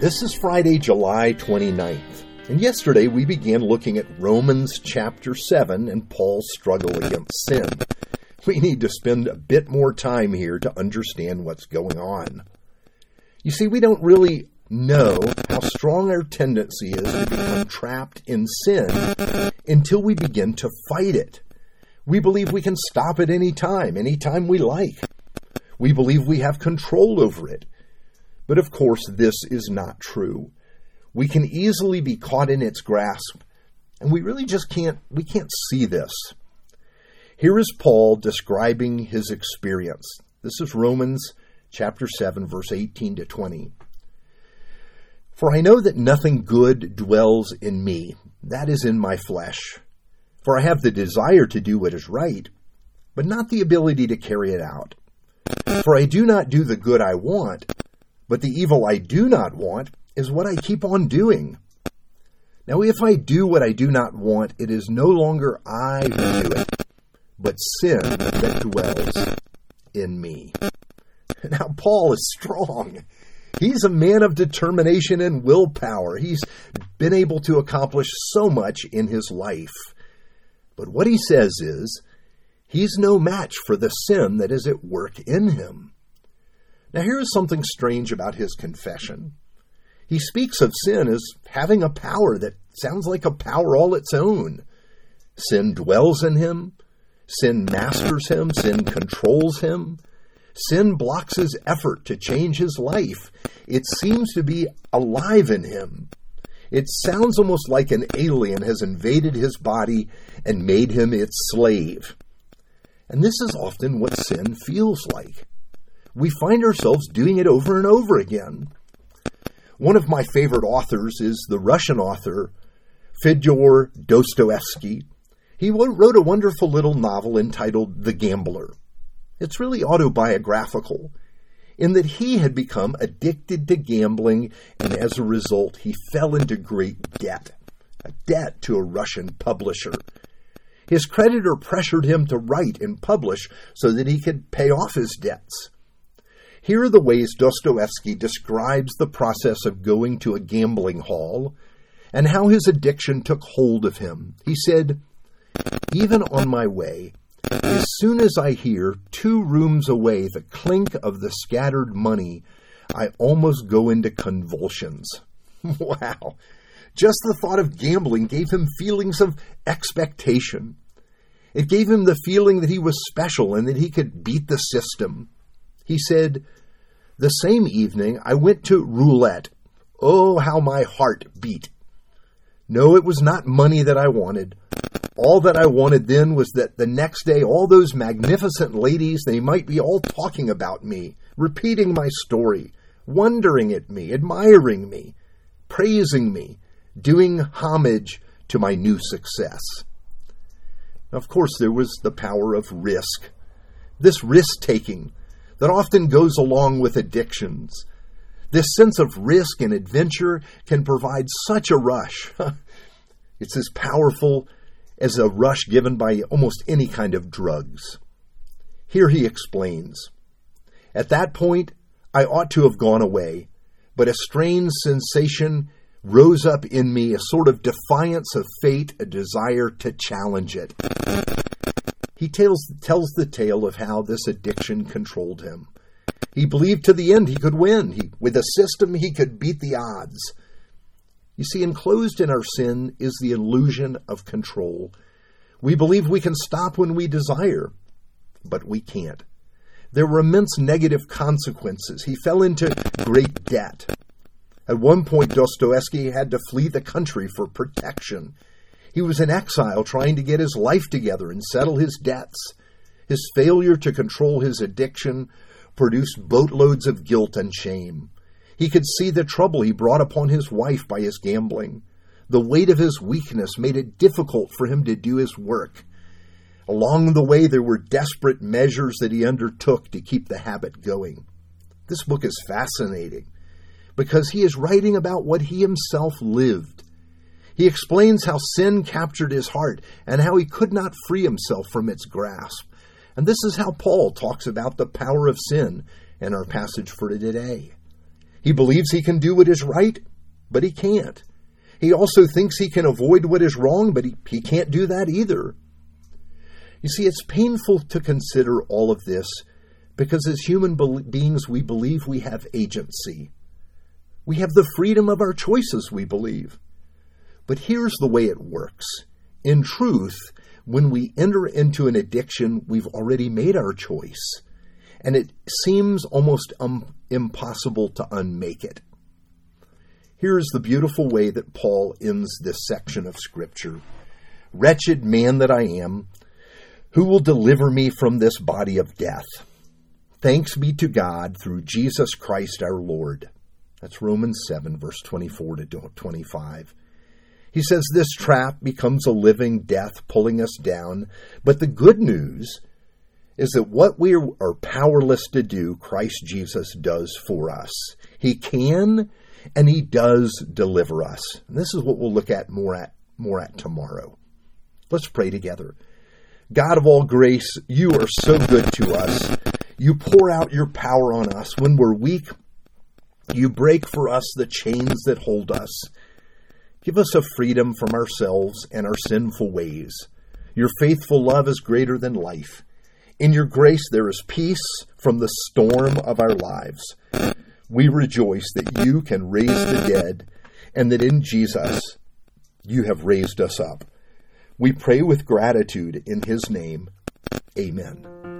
This is Friday, July 29th, and yesterday we began looking at Romans chapter 7 and Paul's struggle against sin. We need to spend a bit more time here to understand what's going on. You see, we don't really know how strong our tendency is to become trapped in sin until we begin to fight it. We believe we can stop it any time, any time we like. We believe we have control over it. But of course, this is not true. We can easily be caught in its grasp, and we really just can't we can't see this. Here is Paul describing his experience. This is Romans chapter 7 verse 18 to 20. For I know that nothing good dwells in me, that is in my flesh. For I have the desire to do what is right, but not the ability to carry it out. For I do not do the good I want, but the evil I do not want is what I keep on doing. Now, if I do what I do not want, it is no longer I who do it, but sin that dwells in me. Now, Paul is strong. He's a man of determination and willpower. He's been able to accomplish so much in his life. But what he says is, he's no match for the sin that is at work in him. Now, here is something strange about his confession. He speaks of sin as having a power that sounds like a power all its own. Sin dwells in him, sin masters him, sin controls him. Sin blocks his effort to change his life. It seems to be alive in him. It sounds almost like an alien has invaded his body and made him its slave. And this is often what sin feels like we find ourselves doing it over and over again. One of my favorite authors is the Russian author Fyodor Dostoevsky. He wrote a wonderful little novel entitled The Gambler. It's really autobiographical in that he had become addicted to gambling and as a result he fell into great debt, a debt to a Russian publisher. His creditor pressured him to write and publish so that he could pay off his debts. Here are the ways Dostoevsky describes the process of going to a gambling hall and how his addiction took hold of him. He said, Even on my way, as soon as I hear two rooms away the clink of the scattered money, I almost go into convulsions. wow. Just the thought of gambling gave him feelings of expectation. It gave him the feeling that he was special and that he could beat the system. He said, The same evening I went to roulette. Oh, how my heart beat. No, it was not money that I wanted. All that I wanted then was that the next day all those magnificent ladies, they might be all talking about me, repeating my story, wondering at me, admiring me, praising me, doing homage to my new success. Of course, there was the power of risk. This risk taking that often goes along with addictions. This sense of risk and adventure can provide such a rush. it's as powerful as a rush given by almost any kind of drugs. Here he explains At that point, I ought to have gone away, but a strange sensation rose up in me, a sort of defiance of fate, a desire to challenge it. He tells, tells the tale of how this addiction controlled him. He believed to the end he could win. He, with a system, he could beat the odds. You see, enclosed in our sin is the illusion of control. We believe we can stop when we desire, but we can't. There were immense negative consequences. He fell into great debt. At one point, Dostoevsky had to flee the country for protection. He was in exile trying to get his life together and settle his debts. His failure to control his addiction produced boatloads of guilt and shame. He could see the trouble he brought upon his wife by his gambling. The weight of his weakness made it difficult for him to do his work. Along the way, there were desperate measures that he undertook to keep the habit going. This book is fascinating because he is writing about what he himself lived. He explains how sin captured his heart and how he could not free himself from its grasp. And this is how Paul talks about the power of sin in our passage for today. He believes he can do what is right, but he can't. He also thinks he can avoid what is wrong, but he, he can't do that either. You see, it's painful to consider all of this because as human be- beings, we believe we have agency. We have the freedom of our choices, we believe. But here's the way it works. In truth, when we enter into an addiction, we've already made our choice, and it seems almost um, impossible to unmake it. Here's the beautiful way that Paul ends this section of Scripture Wretched man that I am, who will deliver me from this body of death? Thanks be to God through Jesus Christ our Lord. That's Romans 7, verse 24 to 25. He says this trap becomes a living death pulling us down, but the good news is that what we are powerless to do, Christ Jesus does for us. He can and he does deliver us. And this is what we'll look at more at more at tomorrow. Let's pray together. God of all grace, you are so good to us. You pour out your power on us when we're weak. You break for us the chains that hold us. Give us a freedom from ourselves and our sinful ways. Your faithful love is greater than life. In your grace there is peace from the storm of our lives. We rejoice that you can raise the dead and that in Jesus you have raised us up. We pray with gratitude in his name. Amen.